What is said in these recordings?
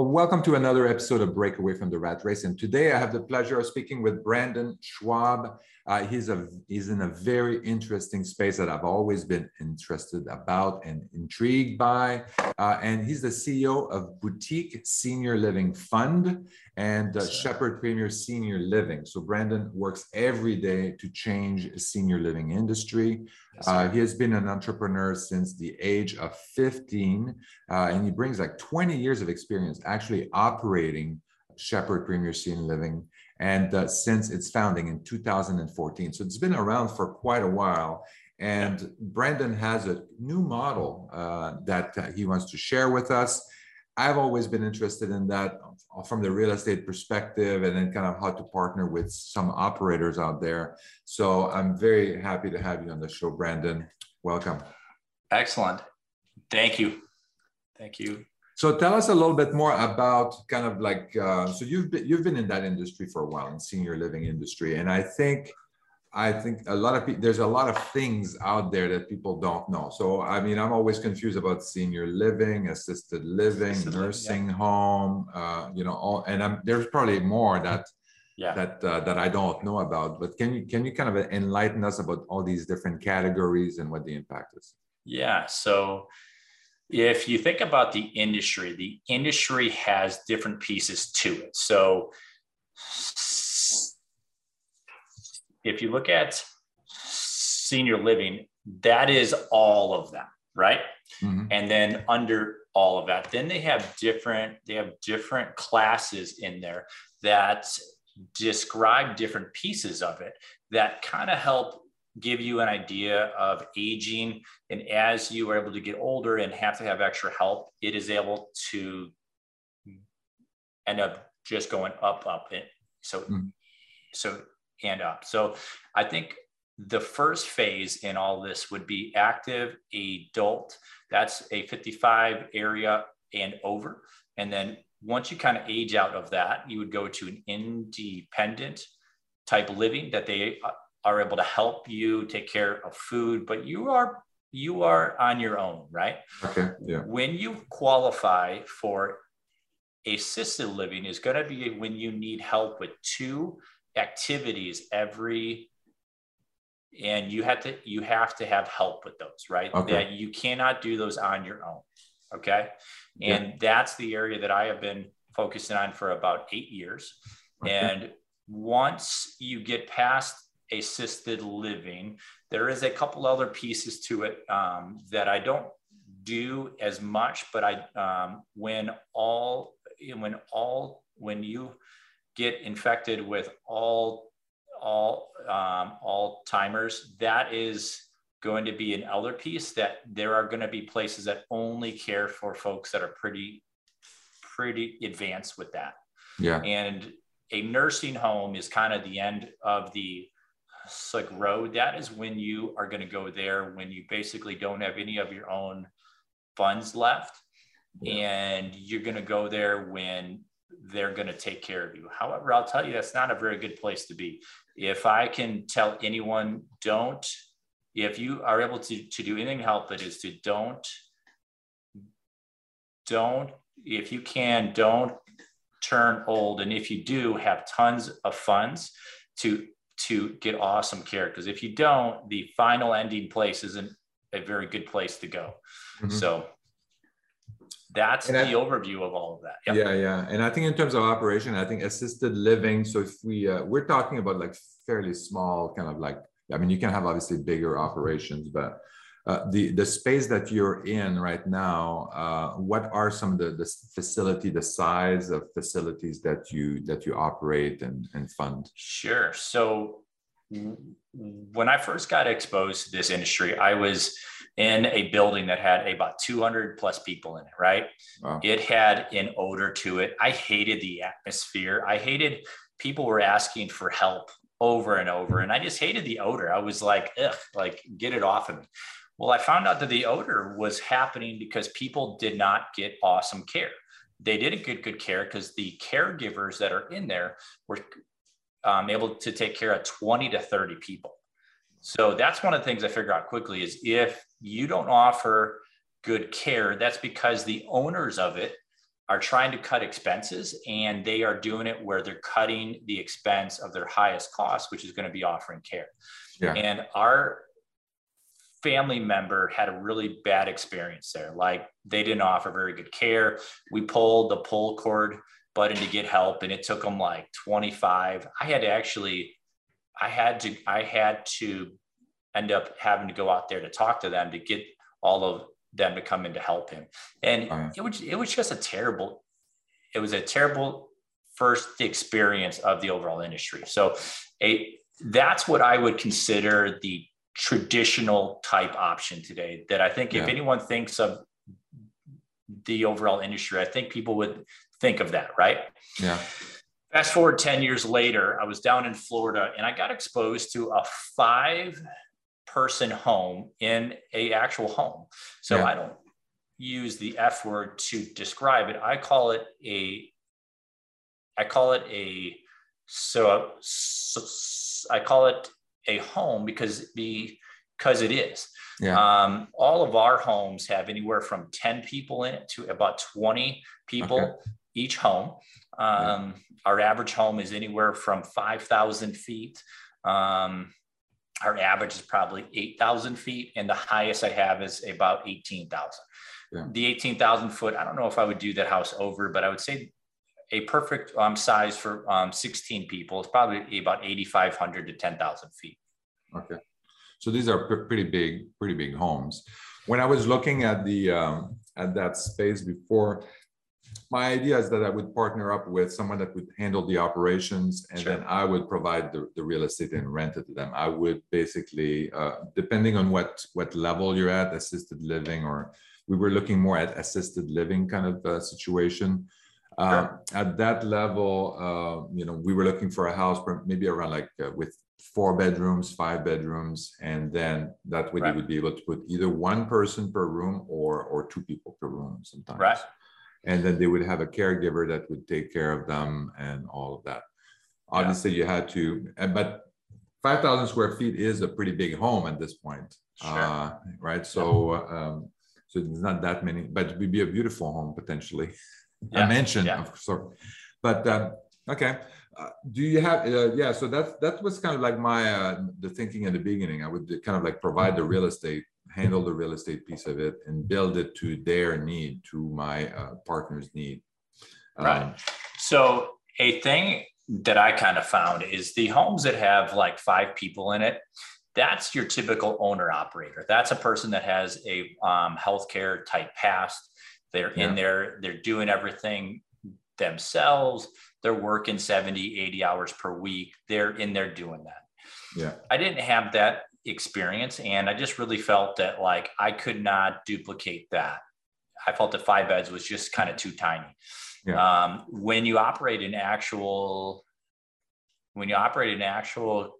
Welcome to another episode of Breakaway from the Rat Race. And today I have the pleasure of speaking with Brandon Schwab. Uh, he's a he's in a very interesting space that I've always been interested about and intrigued by. Uh, and he's the CEO of Boutique Senior Living Fund and uh, Shepherd Premier Senior Living. So Brandon works every day to change senior living industry. Uh, he has been an entrepreneur since the age of 15, uh, and he brings like 20 years of experience actually operating Shepherd Premier Senior Living, and uh, since its founding in 2014. So it's been around for quite a while. And Brandon has a new model uh, that uh, he wants to share with us. I've always been interested in that from the real estate perspective and then kind of how to partner with some operators out there. So I'm very happy to have you on the show, Brandon. Welcome. Excellent. Thank you. Thank you. So tell us a little bit more about kind of like uh, so you've been you've been in that industry for a while in senior living industry, and I think I think a lot of people, there's a lot of things out there that people don't know. So, I mean, I'm always confused about senior living, assisted living, assisted nursing living, yeah. home, uh, you know, all, and I'm, there's probably more that, yeah. that, uh, that I don't know about, but can you, can you kind of enlighten us about all these different categories and what the impact is? Yeah. So if you think about the industry, the industry has different pieces to it. So if you look at senior living, that is all of them, right? Mm-hmm. And then under all of that, then they have different they have different classes in there that describe different pieces of it that kind of help give you an idea of aging and as you are able to get older and have to have extra help it is able to end up just going up up and so mm-hmm. so and up. So I think the first phase in all this would be active adult. That's a 55 area and over. And then once you kind of age out of that, you would go to an independent type living that they are able to help you take care of food, but you are you are on your own, right? Okay. Yeah. When you qualify for assisted living is going to be when you need help with two activities every and you have to you have to have help with those right okay. that you cannot do those on your own okay and yeah. that's the area that i have been focusing on for about eight years okay. and once you get past assisted living there is a couple other pieces to it um, that i don't do as much but i um, when all when all when you get infected with all all um, Alzheimer's, that is going to be an elder piece that there are going to be places that only care for folks that are pretty pretty advanced with that. Yeah. And a nursing home is kind of the end of the like road. That is when you are going to go there when you basically don't have any of your own funds left. Yeah. And you're going to go there when they're going to take care of you. However, I'll tell you that's not a very good place to be. If I can tell anyone, don't, if you are able to, to do anything to help it, is to don't, don't, if you can, don't turn old. And if you do, have tons of funds to to get awesome care. Because if you don't, the final ending place isn't a very good place to go. Mm-hmm. So that's and the I, overview of all of that. Yep. Yeah, yeah. And I think in terms of operation, I think assisted living. So if we uh, we're talking about like fairly small, kind of like I mean, you can have obviously bigger operations, but uh, the the space that you're in right now, uh, what are some of the the facility, the size of facilities that you that you operate and and fund? Sure. So when I first got exposed to this industry, I was in a building that had about 200 plus people in it, right? Wow. It had an odor to it. I hated the atmosphere. I hated people were asking for help over and over. And I just hated the odor. I was like, ugh, like get it off of me. Well, I found out that the odor was happening because people did not get awesome care. They didn't get good care because the caregivers that are in there were um, able to take care of 20 to 30 people. So that's one of the things I figure out quickly is if you don't offer good care, that's because the owners of it are trying to cut expenses and they are doing it where they're cutting the expense of their highest cost, which is going to be offering care. Yeah. And our family member had a really bad experience there. Like they didn't offer very good care. We pulled the pull cord button to get help and it took them like 25. I had to actually, I had to, I had to end up having to go out there to talk to them to get all of them to come in to help him. And uh-huh. it was, it was just a terrible, it was a terrible first experience of the overall industry. So a, that's what I would consider the traditional type option today that I think yeah. if anyone thinks of the overall industry, I think people would think of that, right? Yeah. Fast forward 10 years later, I was down in Florida and I got exposed to a five person home in a actual home. So yeah. I don't use the F word to describe it. I call it a I call it a so, so I call it a home because because it is. Yeah. Um, all of our homes have anywhere from 10 people in it to about 20 people okay. each home. Um, yeah. Our average home is anywhere from 5,000 feet. Um, our average is probably 8,000 feet, and the highest I have is about 18,000. Yeah. The 18,000 foot, I don't know if I would do that house over, but I would say a perfect um, size for um, 16 people is probably about 8,500 to 10,000 feet. Okay. So these are pretty big, pretty big homes. When I was looking at the um, at that space before, my idea is that I would partner up with someone that would handle the operations, and sure. then I would provide the, the real estate and rent it to them. I would basically, uh, depending on what what level you're at, assisted living, or we were looking more at assisted living kind of uh, situation. Uh, At that level, uh, you know, we were looking for a house maybe around like uh, with four bedrooms, five bedrooms, and then that way right. you would be able to put either one person per room or or two people per room sometimes. Right. And then they would have a caregiver that would take care of them and all of that. Obviously, yeah. you had to, but 5,000 square feet is a pretty big home at this point. Sure. Uh, right. So, um, so it's not that many, but it would be a beautiful home potentially. Yeah. I mentioned, yeah. of course. But uh, okay. Uh, do you have uh, yeah so that that was kind of like my uh, the thinking in the beginning i would kind of like provide the real estate handle the real estate piece of it and build it to their need to my uh, partner's need um, right so a thing that i kind of found is the homes that have like five people in it that's your typical owner operator that's a person that has a um, healthcare type past they're yeah. in there they're doing everything themselves they're working 70, 80 hours per week. They're in there doing that. Yeah. I didn't have that experience. And I just really felt that like I could not duplicate that. I felt that five beds was just kind of too tiny. Yeah. Um, when you operate an actual, when you operate an actual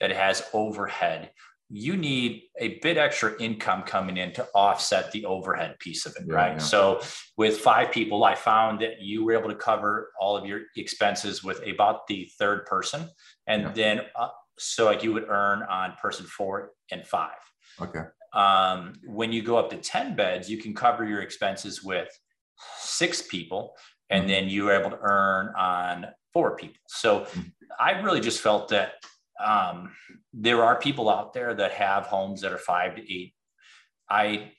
that has overhead, you need a bit extra income coming in to offset the overhead piece of it, yeah, right? Yeah. So with five people, I found that you were able to cover all of your expenses with about the third person, and yeah. then uh, so like you would earn on person four and five. Okay. Um, when you go up to ten beds, you can cover your expenses with six people, and mm-hmm. then you are able to earn on four people. So mm-hmm. I really just felt that um, there are people out there that have homes that are five to eight. I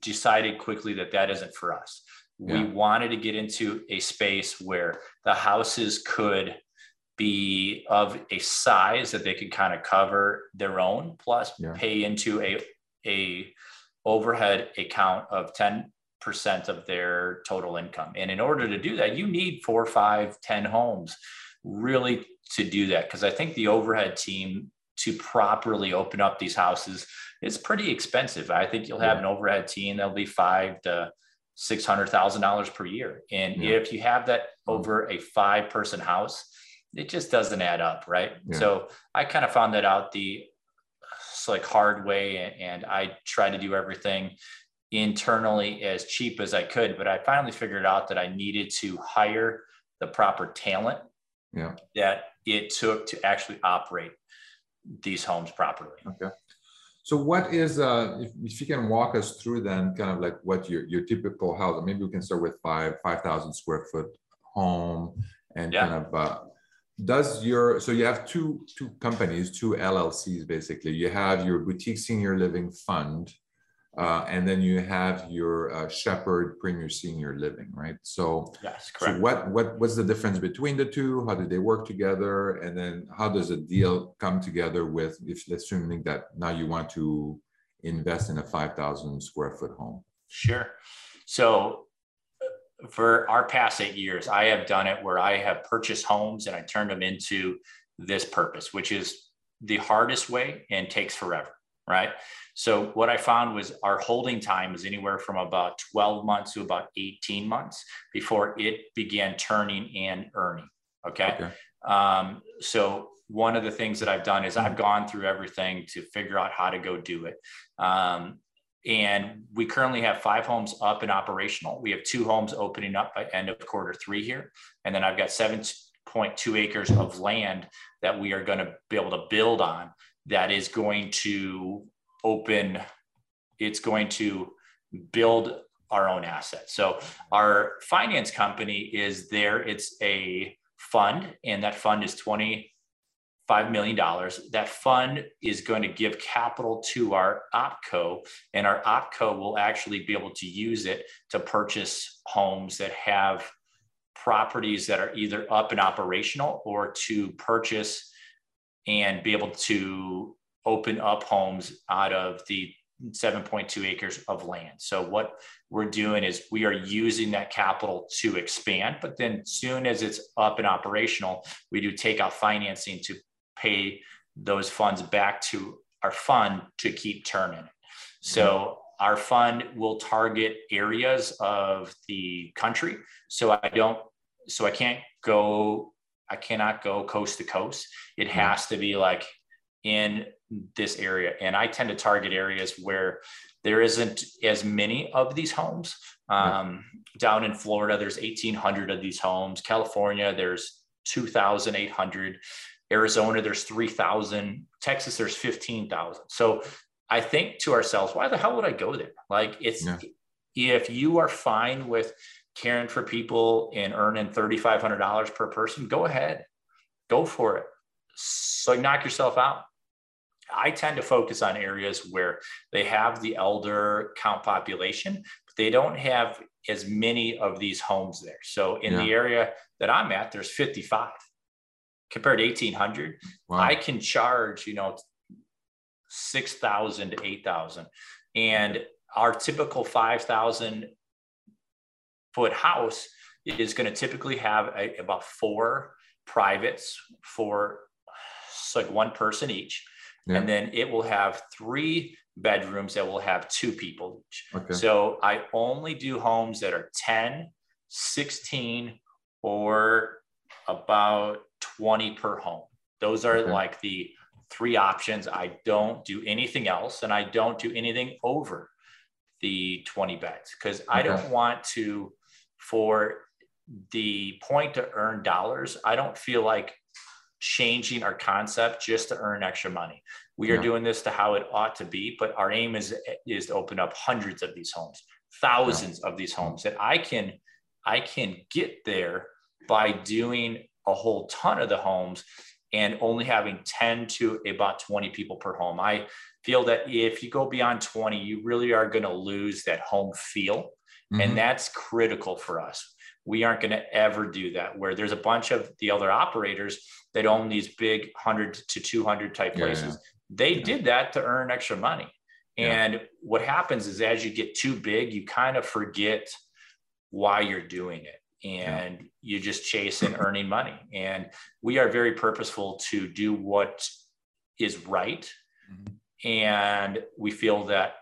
decided quickly that that isn't for us. Yeah. We wanted to get into a space where the houses could be of a size that they could kind of cover their own, plus yeah. pay into a a overhead account of 10% of their total income. And in order to do that, you need four, five, ten homes really to do that because I think the overhead team to properly open up these houses is pretty expensive. I think you'll have yeah. an overhead team that'll be five to six hundred thousand dollars per year, and yeah. if you have that mm-hmm. over a five person house, it just doesn't add up, right? Yeah. So I kind of found that out the like hard way, and I tried to do everything internally as cheap as I could, but I finally figured out that I needed to hire the proper talent yeah. that it took to actually operate these homes properly. Okay. So what is uh if, if you can walk us through then kind of like what your your typical house, maybe we can start with five five thousand square foot home and yeah. kind of uh does your so you have two two companies two llcs basically you have your boutique senior living fund uh, and then you have your uh, shepherd premier senior living right? So yes correct. so what what what's the difference between the two? How do they work together? And then how does a deal come together with if assuming that now you want to invest in a 5000 square foot home? Sure. So for our past eight years, I have done it where I have purchased homes and I turned them into this purpose, which is the hardest way and takes forever, right? So what I found was our holding time is anywhere from about 12 months to about 18 months before it began turning and earning. Okay. okay. Um, so one of the things that I've done is I've gone through everything to figure out how to go do it. Um, and we currently have five homes up and operational. We have two homes opening up by end of quarter three here. And then I've got 7.2 acres of land that we are going to be able to build on that is going to open, it's going to build our own assets. So our finance company is there. It's a fund, and that fund is 20 $5 million. That fund is going to give capital to our OPCO, and our OPCO will actually be able to use it to purchase homes that have properties that are either up and operational or to purchase and be able to open up homes out of the 7.2 acres of land. So what we're doing is we are using that capital to expand, but then soon as it's up and operational, we do take out financing to pay those funds back to our fund to keep turning. So our fund will target areas of the country. So I don't, so I can't go, I cannot go coast to coast. It has to be like in this area. And I tend to target areas where there isn't as many of these homes. Um, down in Florida, there's 1,800 of these homes. California, there's 2,800. Arizona, there's 3,000. Texas, there's 15,000. So I think to ourselves, why the hell would I go there? Like it's, yeah. if you are fine with caring for people and earning $3,500 per person, go ahead, go for it. So knock yourself out. I tend to focus on areas where they have the elder count population, but they don't have as many of these homes there. So in yeah. the area that I'm at, there's 55 compared to 1800 wow. i can charge you know 6000 to 8000 and our typical 5000 foot house is going to typically have a, about four privates for like one person each yeah. and then it will have three bedrooms that will have two people each okay. so i only do homes that are 10 16 or about 20 per home. Those are okay. like the three options. I don't do anything else and I don't do anything over the 20 beds because okay. I don't want to, for the point to earn dollars, I don't feel like changing our concept just to earn extra money. We are yeah. doing this to how it ought to be, but our aim is is to open up hundreds of these homes, thousands yeah. of these homes that I can I can get there by doing a whole ton of the homes and only having 10 to about 20 people per home. I feel that if you go beyond 20, you really are going to lose that home feel. Mm-hmm. And that's critical for us. We aren't going to ever do that where there's a bunch of the other operators that own these big 100 to 200 type places. Yeah, yeah. They yeah. did that to earn extra money. And what happens is as you get too big, you kind of forget why you're doing it and yeah. you just chase and earning money. And we are very purposeful to do what is right. Mm-hmm. And we feel that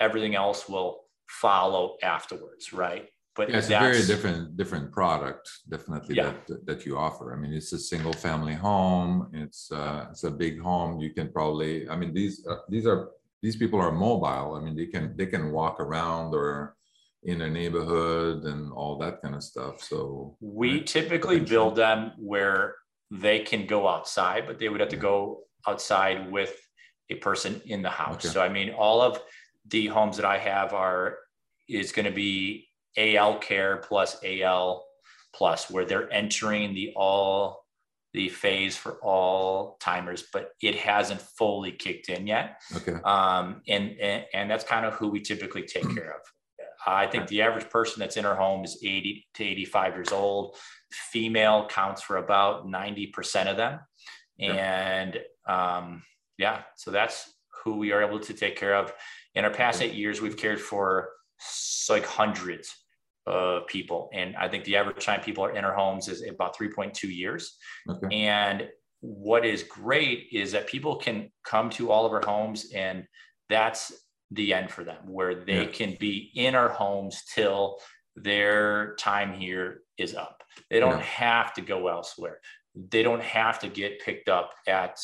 everything else will follow afterwards, right? But yeah, it's a very different different product, definitely yeah. that that you offer. I mean, it's a single family home. It's uh, it's a big home. You can probably. I mean, these uh, these are these people are mobile. I mean, they can they can walk around or in a neighborhood and all that kind of stuff. So we typically build them where they can go outside, but they would have to go outside with a person in the house. Okay. So I mean, all of the homes that I have are is going to be AL care plus AL plus, where they're entering the all the phase for Alzheimer's, but it hasn't fully kicked in yet. Okay. Um, and, and and that's kind of who we typically take care of. I think the average person that's in our home is 80 to 85 years old. Female counts for about 90% of them. And um, yeah, so that's who we are able to take care of. In our past eight years, we've cared for like hundreds of people. And I think the average time people are in our homes is about 3.2 years. Okay. And what is great is that people can come to all of our homes and that's the end for them where they yeah. can be in our homes till their time here is up. They don't yeah. have to go elsewhere. They don't have to get picked up at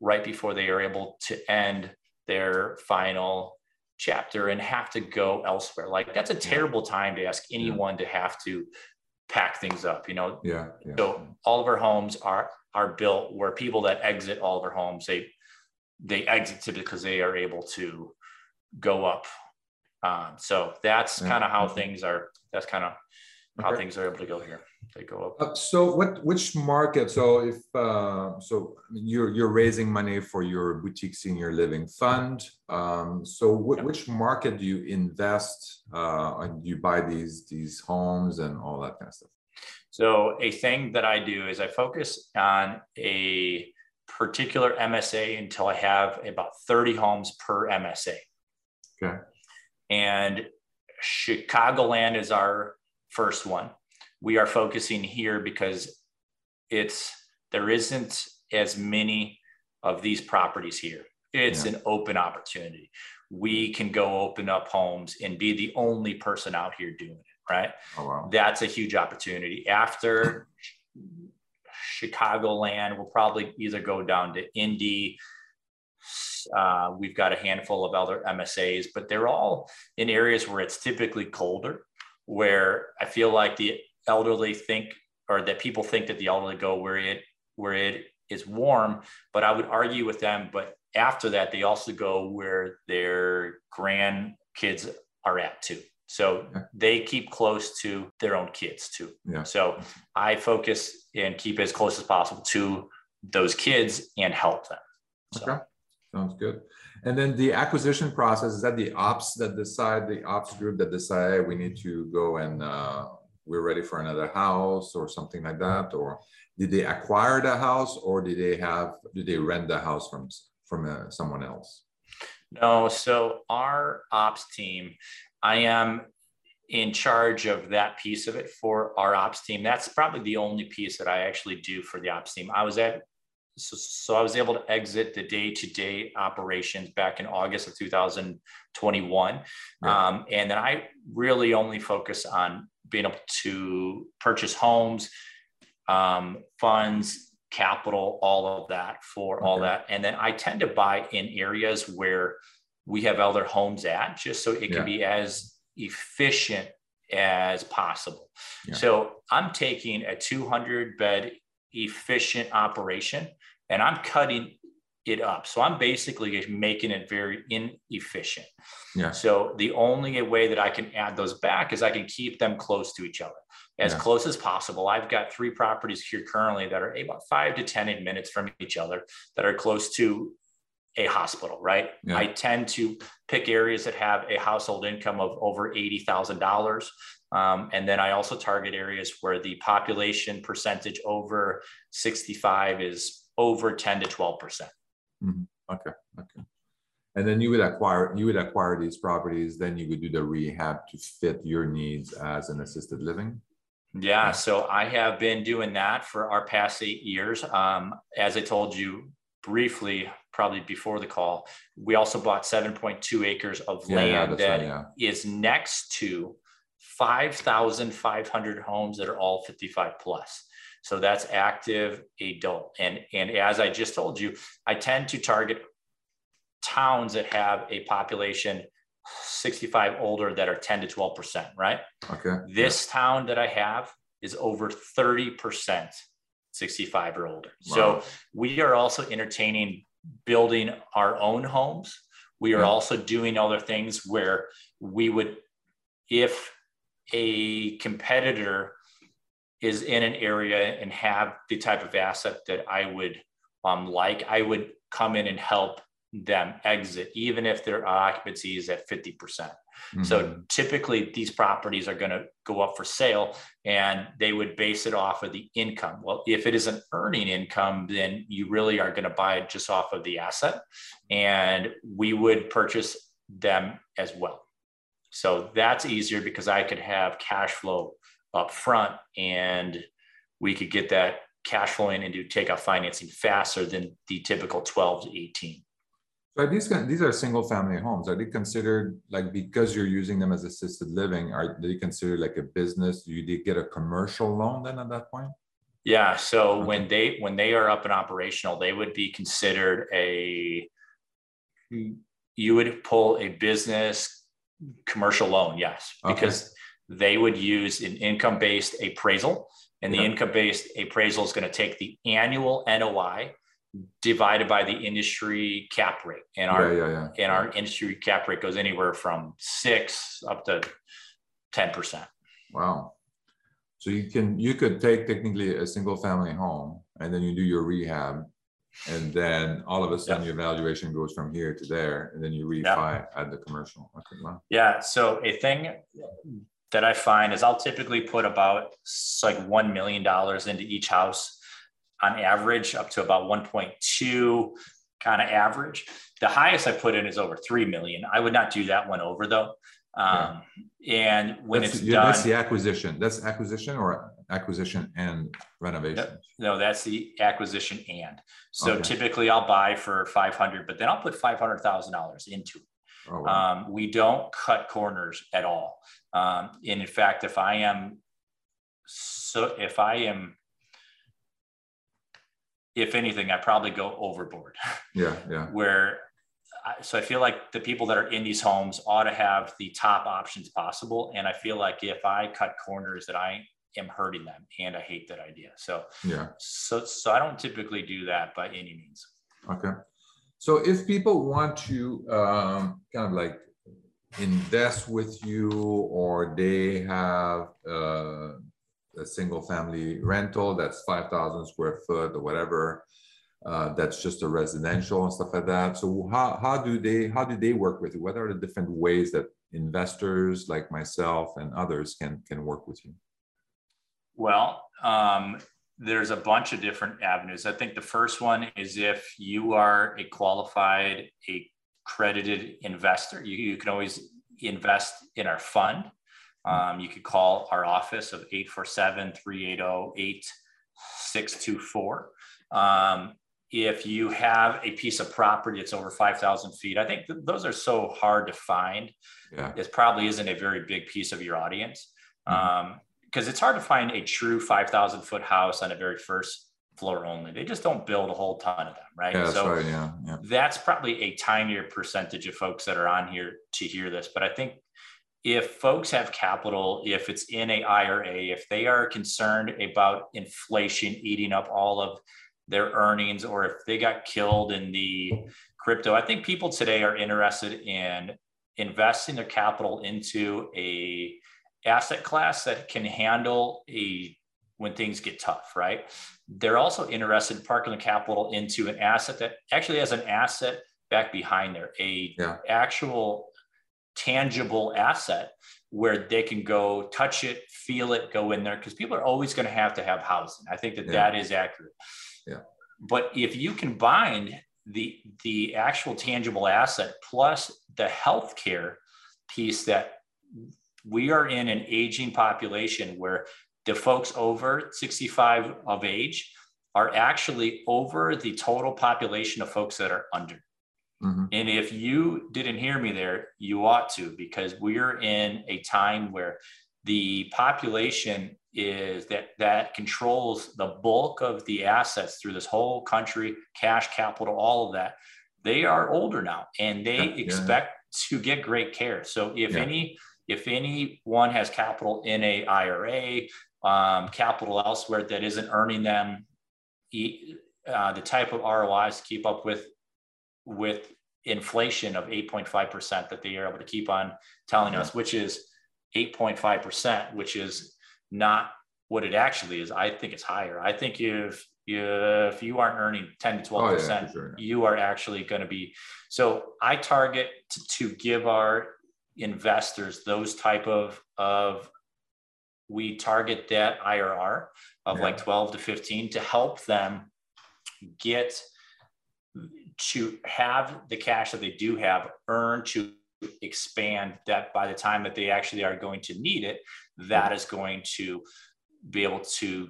right before they are able to end their final chapter and have to go elsewhere. Like that's a terrible time to ask anyone yeah. to have to pack things up, you know? Yeah, yeah. So all of our homes are are built where people that exit all of our homes, they they exit typically because they are able to go up. Um, so that's yeah. kind of how things are. That's kind of how things are able to go here. They go up. Uh, so what? Which market? So if uh, so, I mean, you're you're raising money for your boutique senior living fund. Um, so wh- which market do you invest? Uh, and you buy these these homes and all that kind of stuff. So a thing that I do is I focus on a particular MSA until I have about 30 homes per MSA. Okay. And Chicagoland is our first one. We are focusing here because it's there isn't as many of these properties here. It's yeah. an open opportunity. We can go open up homes and be the only person out here doing it, right? Oh, wow. That's a huge opportunity. After Chicagoland, we'll probably either go down to Indy, uh, we've got a handful of other MSAs, but they're all in areas where it's typically colder, where I feel like the elderly think or that people think that the elderly go where it where it is warm. But I would argue with them. But after that, they also go where their grandkids are at too. So they keep close to their own kids too. Yeah. So I focus and keep as close as possible to those kids and help them. So. Okay. Sounds good. And then the acquisition process is that the ops that decide the ops group that decide we need to go and uh, we're ready for another house or something like that, or did they acquire the house or did they have did they rent the house from from uh, someone else? No. So our ops team, I am in charge of that piece of it for our ops team. That's probably the only piece that I actually do for the ops team. I was at so, so I was able to exit the day-to-day operations back in August of 2021. Yeah. Um, and then I really only focus on being able to purchase homes, um, funds, capital, all of that for okay. all that. And then I tend to buy in areas where we have other homes at, just so it can yeah. be as efficient as possible. Yeah. So I'm taking a 200 bed efficient operation and I'm cutting it up. So I'm basically making it very inefficient. Yeah. So the only way that I can add those back is I can keep them close to each other as yeah. close as possible. I've got three properties here currently that are about five to 10 minutes from each other that are close to a hospital, right? Yeah. I tend to pick areas that have a household income of over $80,000. Um, and then I also target areas where the population percentage over 65 is over 10 to 12 percent. Mm-hmm. Okay. Okay. And then you would acquire you would acquire these properties. Then you would do the rehab to fit your needs as an assisted living. Yeah. So I have been doing that for our past eight years. Um, as I told you briefly, probably before the call, we also bought 7.2 acres of yeah, land yeah, that right, yeah. is next to 5,500 homes that are all 55 plus. So that's active adult. And, and as I just told you, I tend to target towns that have a population 65 older that are 10 to 12%, right? Okay. This yeah. town that I have is over 30% 65 or older. Wow. So we are also entertaining building our own homes. We are also doing other things where we would, if a competitor is in an area and have the type of asset that I would um, like, I would come in and help them exit, even if their occupancy is at 50%. Mm-hmm. So typically these properties are going to go up for sale and they would base it off of the income. Well, if it is an earning income, then you really are going to buy it just off of the asset and we would purchase them as well. So that's easier because I could have cash flow up front and we could get that cash flowing do takeout financing faster than the typical 12 to 18. So these these are single family homes. Are they considered like because you're using them as assisted living? Are they considered like a business? Do you get a commercial loan then at that point? Yeah. So okay. when they when they are up and operational, they would be considered a. You would pull a business commercial loan, yes, because okay. They would use an income based appraisal, and the income based appraisal is going to take the annual NOI divided by the industry cap rate. And our yeah, yeah, yeah. and our industry cap rate goes anywhere from six up to 10 percent. Wow. So you can you could take technically a single family home and then you do your rehab and then all of a sudden your valuation goes from here to there and then you refi at the commercial. Okay, wow. yeah so a thing that i find is i'll typically put about like $1 million into each house on average up to about 1.2 kind of average. The highest I put in is over 3 million. I would not do that one over though. Um, yeah. And when that's, it's yeah, done, that's the acquisition. That's acquisition or acquisition and renovation. No, no that's the acquisition and. So okay. typically I'll buy for 500, but then I'll put $500,000 into it. Oh, wow. um, we don't cut corners at all. Um, and in fact, if I am so if I am if anything, I probably go overboard. Yeah, yeah. Where, I, so I feel like the people that are in these homes ought to have the top options possible, and I feel like if I cut corners, that I am hurting them, and I hate that idea. So yeah. So so I don't typically do that by any means. Okay. So if people want to um, kind of like invest with you, or they have uh, a single family rental that's 5,000 square foot or whatever. Uh, that's just a residential and stuff like that. So how, how do they how do they work with you? What are the different ways that investors like myself and others can can work with you? Well, um, there's a bunch of different avenues. I think the first one is if you are a qualified, a credited investor, you, you can always invest in our fund. Um, you could call our office of 847 380 8624. Um, if you have a piece of property that's over 5,000 feet, I think th- those are so hard to find. Yeah. It probably isn't a very big piece of your audience mm-hmm. um, it's hard to find a true 5,000 foot house on a very first floor only. They just don't build a whole ton of them, right? Yeah, so right, yeah, yeah. that's probably a tinier percentage of folks that are on here to hear this. But I think if folks have capital, if it's in a IRA, if they are concerned about inflation eating up all of their earnings, or if they got killed in the crypto, I think people today are interested in investing their capital into a asset class that can handle a when things get tough, right? They're also interested in parking the capital into an asset that actually has an asset back behind there, a yeah. actual tangible asset where they can go touch it, feel it, go in there because people are always going to have to have housing. I think that yeah. that is accurate. Yeah. But if you combine the the actual tangible asset plus the healthcare piece that we are in an aging population where the folks over 65 of age are actually over the total population of folks that are under. Mm-hmm. And if you didn't hear me there, you ought to, because we're in a time where the population is that that controls the bulk of the assets through this whole country, cash capital, all of that. They are older now and they yeah, expect to get great care. So if yeah. any if anyone has capital in a IRA, um, capital elsewhere that isn't earning them uh, the type of ROIs to keep up with with inflation of 8.5% that they are able to keep on telling us, which is 8.5%, which is not what it actually is. I think it's higher. I think if if you aren't earning 10 to 12 percent, oh, yeah, sure. you are actually going to be. So I target to, to give our investors those type of of we target that IRR of yeah. like 12 to 15 to help them get to have the cash that they do have earn to expand that by the time that they actually are going to need it that is going to be able to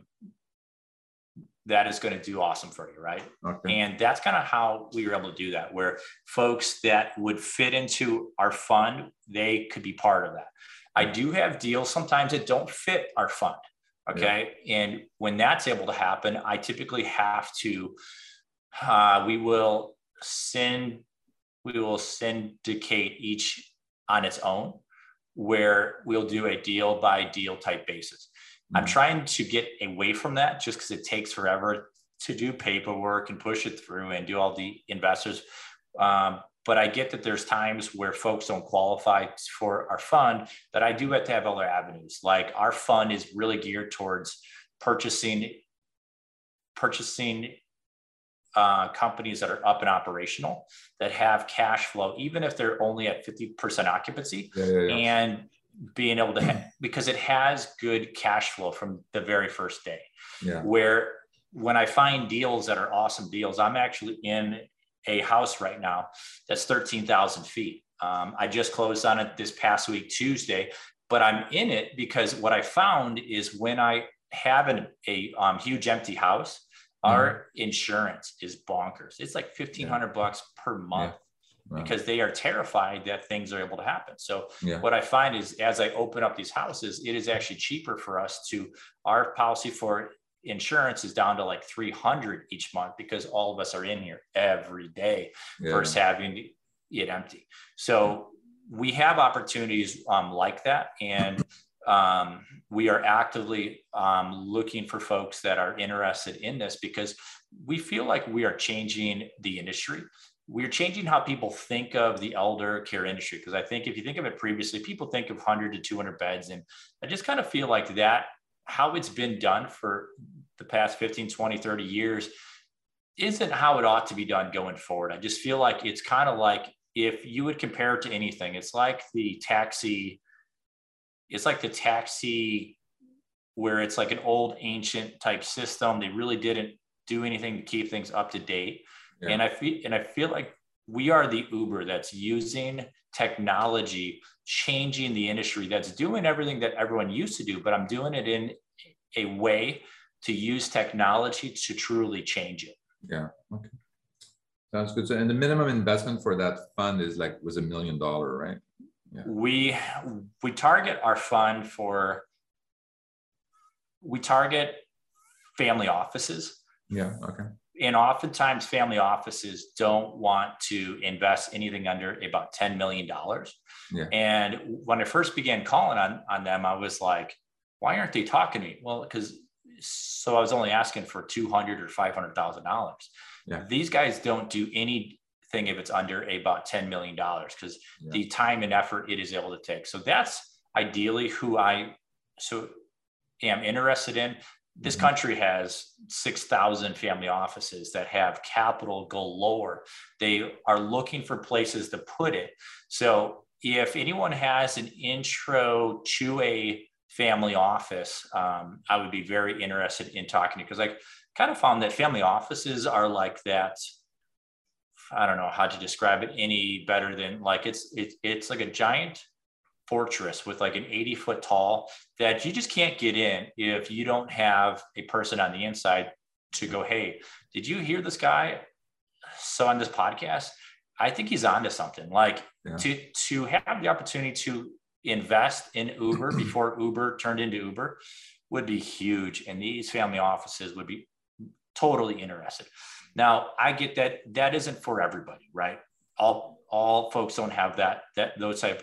that is going to do awesome for you right? Okay. and that's kind of how we were able to do that where folks that would fit into our fund they could be part of that. I do have deals sometimes that don't fit our fund okay? Yeah. and when that's able to happen i typically have to uh, we will send we will syndicate each on its own where we'll do a deal by deal type basis i'm mm-hmm. trying to get away from that just because it takes forever to do paperwork and push it through and do all the investors um, but I get that there's times where folks don't qualify for our fund that I do have to have other avenues. Like our fund is really geared towards purchasing purchasing uh, companies that are up and operational that have cash flow, even if they're only at 50% occupancy yeah, yeah, yeah. and being able to, ha- because it has good cash flow from the very first day. Where when I find deals that are awesome deals, I'm actually in a house right now that's 13,000 feet. Um, I just closed on it this past week, Tuesday, but I'm in it because what I found is when I have an, a um, huge empty house, our mm-hmm. insurance is bonkers. It's like fifteen hundred yeah. bucks per month. Yeah. Wow. Because they are terrified that things are able to happen. So yeah. what I find is as I open up these houses, it is actually cheaper for us to our policy for insurance is down to like 300 each month because all of us are in here every day yeah. versus having it empty. So we have opportunities um, like that. And um, we are actively um, looking for folks that are interested in this because we feel like we are changing the industry. We're changing how people think of the elder care industry. Because I think if you think of it previously, people think of 100 to 200 beds. And I just kind of feel like that, how it's been done for the past 15, 20, 30 years, isn't how it ought to be done going forward. I just feel like it's kind of like if you would compare it to anything, it's like the taxi it's like the taxi where it's like an old ancient type system. They really didn't do anything to keep things up to date. Yeah. And I feel and I feel like we are the Uber that's using technology, changing the industry, that's doing everything that everyone used to do, but I'm doing it in a way to use technology to truly change it. Yeah. Okay. Sounds good. So, and the minimum investment for that fund is like was a million dollar, right? Yeah. We we target our fund for we target family offices. Yeah. Okay. And oftentimes, family offices don't want to invest anything under about $10 million. Yeah. And when I first began calling on, on them, I was like, why aren't they talking to me? Well, because so I was only asking for 200 or $500,000. Yeah. These guys don't do anything if it's under about $10 million because yeah. the time and effort it is able to take. So that's ideally who I so am interested in. This mm-hmm. country has 6,000 family offices that have capital galore. They are looking for places to put it. So if anyone has an intro to a family office, um, I would be very interested in talking to because I kind of found that family offices are like that I don't know how to describe it any better than like it's it's it's like a giant fortress with like an 80 foot tall that you just can't get in if you don't have a person on the inside to go, hey, did you hear this guy? So on this podcast, I think he's onto something. Like yeah. to to have the opportunity to invest in Uber before Uber turned into Uber would be huge. And these family offices would be totally interested. Now, I get that that isn't for everybody, right? All all folks don't have that that those type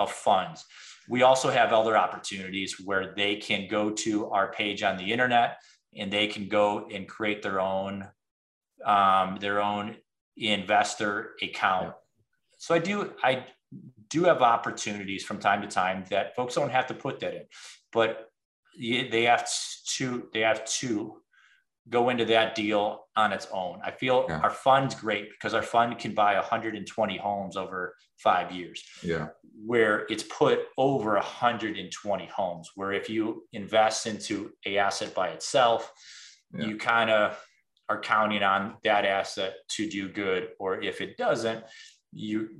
of funds. We also have other opportunities where they can go to our page on the internet and they can go and create their own um, their own investor account. So I do I do have opportunities from time to time that folks don't have to put that in, but they have to they have to go into that deal on its own. I feel yeah. our fund's great because our fund can buy 120 homes over five years. Yeah. Where it's put over 120 homes. Where if you invest into a asset by itself, yeah. you kind of are counting on that asset to do good. Or if it doesn't, you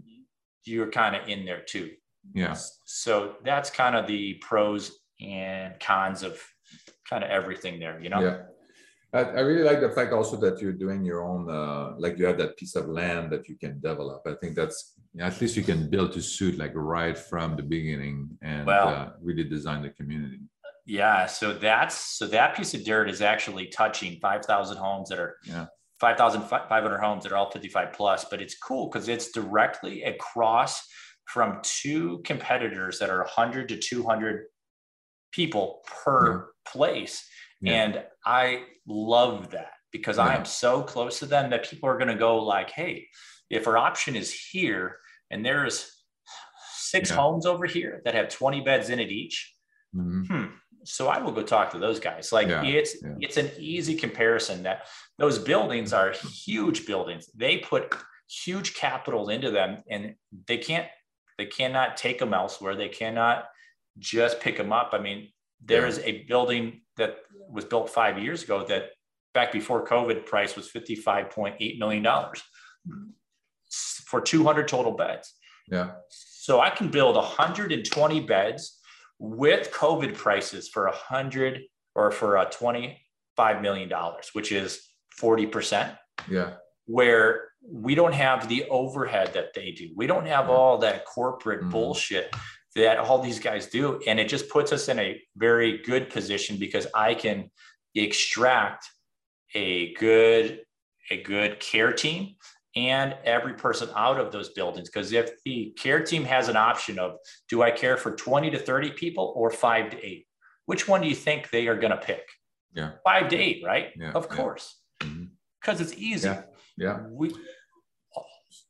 you're kind of in there too. Yeah. So that's kind of the pros and cons of kind of everything there, you know? Yeah. I, I really like the fact also that you're doing your own, uh, like you have that piece of land that you can develop. I think that's at least you can build to suit like right from the beginning and well, uh, really design the community. Yeah, so that's so that piece of dirt is actually touching 5,000 homes that are yeah. 5,500 homes that are all 55 plus, but it's cool because it's directly across from two competitors that are 100 to 200 people per yeah. place. Yeah. And I love that because yeah. I am so close to them that people are going to go like, hey, if our option is here and there's six homes over here that have 20 beds in it each, mm-hmm. hmm, so I will go talk to those guys. Like yeah, it's yeah. it's an easy comparison that those buildings are huge buildings. They put huge capital into them and they can't they cannot take them elsewhere. They cannot just pick them up. I mean, there yeah. is a building that was built five years ago that back before COVID price was $55.8 million for 200 total beds. Yeah. So I can build 120 beds with COVID prices for a hundred or for a $25 million, which is 40%. Yeah. Where we don't have the overhead that they do. We don't have all that corporate mm-hmm. bullshit that all these guys do. And it just puts us in a very good position because I can extract a good, a good care team and every person out of those buildings. Because if the care team has an option of do I care for 20 to 30 people or five to eight, which one do you think they are going to pick? Yeah. Five to eight, right? Yeah, of course. Because mm-hmm. it's easy. Yeah. yeah. We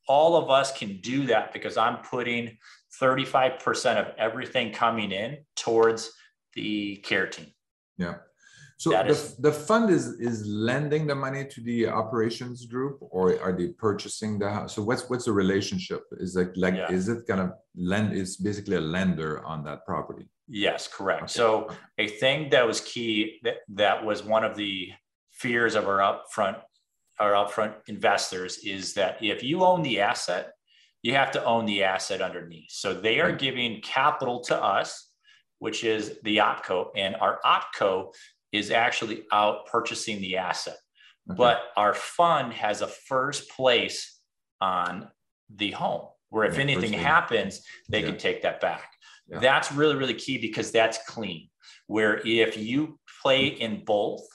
all of us can do that because I'm putting 35% of everything coming in towards the care team. Yeah. So the, is, the fund is is lending the money to the operations group, or are they purchasing the house? So what's what's the relationship? Is it like yeah. is it gonna lend? Is basically a lender on that property? Yes, correct. Okay. So a thing that was key that that was one of the fears of our upfront our upfront investors is that if you own the asset, you have to own the asset underneath. So they are giving capital to us, which is the opco, and our opco is actually out purchasing the asset. Okay. But our fund has a first place on the home where if yeah, anything happens, they yeah. can take that back. Yeah. That's really, really key because that's clean. Where if you play mm. in both,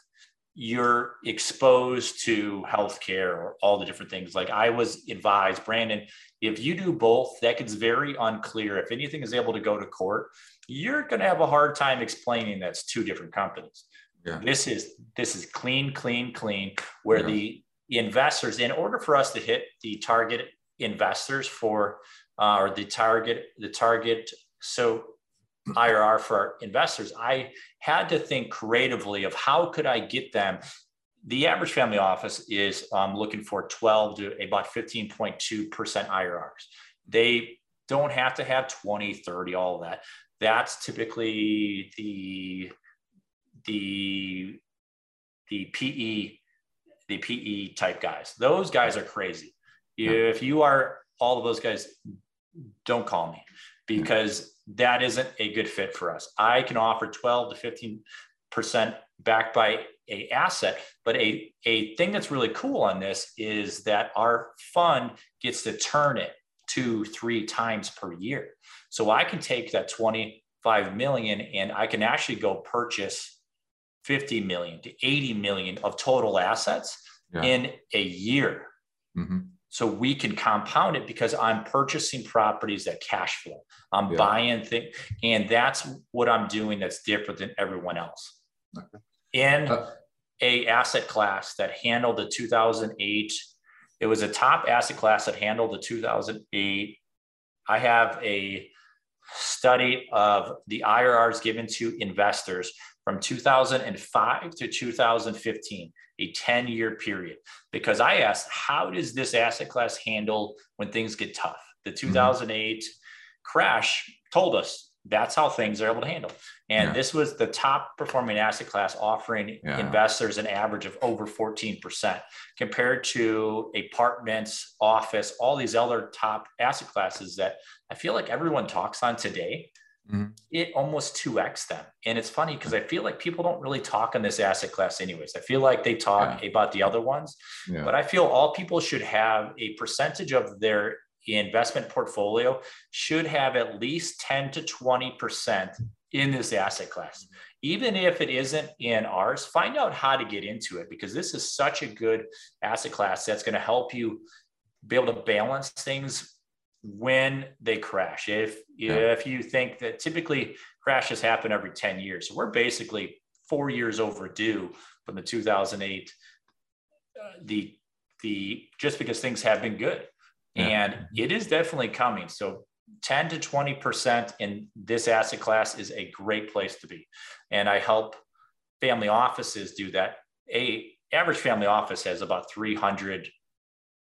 you're exposed to healthcare or all the different things. Like I was advised, Brandon, if you do both, that gets very unclear. If anything is able to go to court, you're going to have a hard time explaining that's two different companies. Yeah. This is this is clean, clean, clean. Where yeah. the investors, in order for us to hit the target investors for uh, or the target the target so IRR for investors, I had to think creatively of how could I get them. The average family office is um, looking for 12 to about 15.2% IRRs. They don't have to have 20, 30, all of that. That's typically the the the PE the PE type guys. Those guys are crazy. If you are all of those guys, don't call me because that isn't a good fit for us. I can offer 12 to 15 percent backed by a asset, but a, a thing that's really cool on this is that our fund gets to turn it two, three times per year. So I can take that 25 million and I can actually go purchase 50 million to 80 million of total assets yeah. in a year. Mm-hmm. So we can compound it because I'm purchasing properties that cash flow. I'm yeah. buying things, and that's what I'm doing that's different than everyone else. Okay. In uh, a asset class that handled the 2008 it was a top asset class that handled the 2008. I have a study of the IRRs given to investors from 2005 to 2015, a 10 year period. Because I asked, how does this asset class handle when things get tough? The mm-hmm. 2008 mm-hmm. crash told us that's how things are able to handle. And yeah. this was the top performing asset class offering yeah. investors an average of over 14% compared to apartments, office, all these other top asset classes that I feel like everyone talks on today. Mm-hmm. It almost 2x them. And it's funny because I feel like people don't really talk on this asset class, anyways. I feel like they talk yeah. about the other ones, but I feel all people should have a percentage of their investment portfolio should have at least 10 to 20% in this asset class. Even if it isn't in ours, find out how to get into it because this is such a good asset class that's going to help you be able to balance things when they crash. If yeah. if you think that typically crashes happen every 10 years, so we're basically four years overdue from the 2008 uh, the the just because things have been good and it is definitely coming. So 10 to 20% in this asset class is a great place to be. And I help family offices do that. A average family office has about 300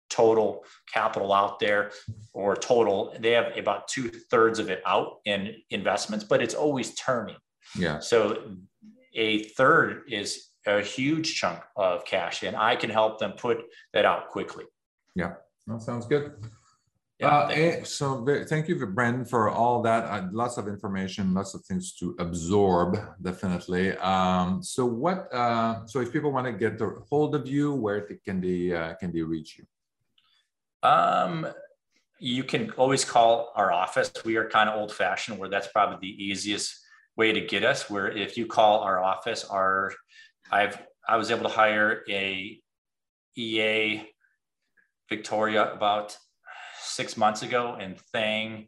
total capital out there or total they have about two thirds of it out in investments but it's always turning yeah so a third is a huge chunk of cash and i can help them put that out quickly yeah that sounds good. Yeah, uh, thank so thank you, Brandon, for all that. Uh, lots of information, lots of things to absorb, definitely. Um, so what? Uh, so if people want to get a hold of you, where can they uh, can they reach you? Um, you can always call our office. We are kind of old fashioned, where that's probably the easiest way to get us. Where if you call our office, our I've I was able to hire a EA Victoria about six months ago and thing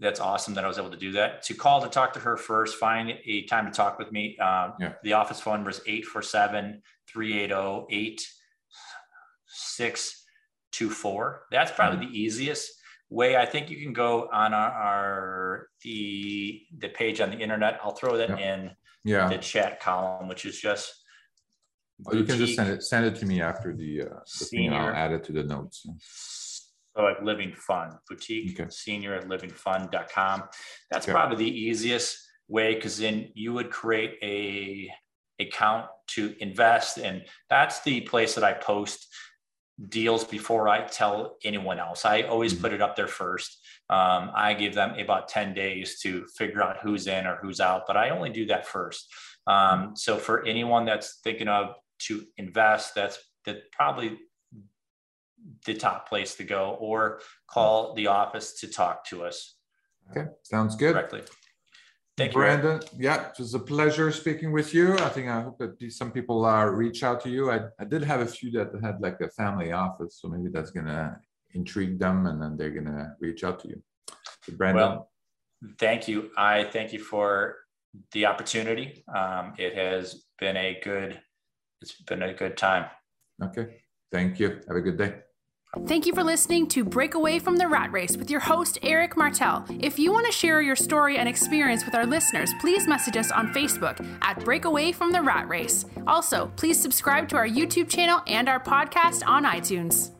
That's awesome that I was able to do that. To call to talk to her first, find a time to talk with me. Um, yeah. The office phone number is 847 380 8624. That's probably mm-hmm. the easiest way. I think you can go on our, our, the the page on the internet. I'll throw that yeah. in yeah. the chat column, which is just Oh, you can just send it send it to me after the, uh, the thing. I'll add it to the notes. So at Living Fund, boutique okay. senior at livingfund.com. That's okay. probably the easiest way because then you would create a account to invest. And that's the place that I post deals before I tell anyone else. I always mm-hmm. put it up there first. Um, I give them about 10 days to figure out who's in or who's out, but I only do that first. Um, so for anyone that's thinking of to invest, that's that probably the top place to go, or call the office to talk to us. Okay, sounds good. Directly. Thank you, Brandon. Yeah, it was a pleasure speaking with you. I think I hope that some people uh, reach out to you. I, I did have a few that had like a family office, so maybe that's gonna intrigue them, and then they're gonna reach out to you. So Brandon. Well, thank you. I thank you for the opportunity. Um, it has been a good it's been a good time. Okay. Thank you. Have a good day. Thank you for listening to Break Away from the Rat Race with your host, Eric Martel. If you want to share your story and experience with our listeners, please message us on Facebook at Break Away from the Rat Race. Also, please subscribe to our YouTube channel and our podcast on iTunes.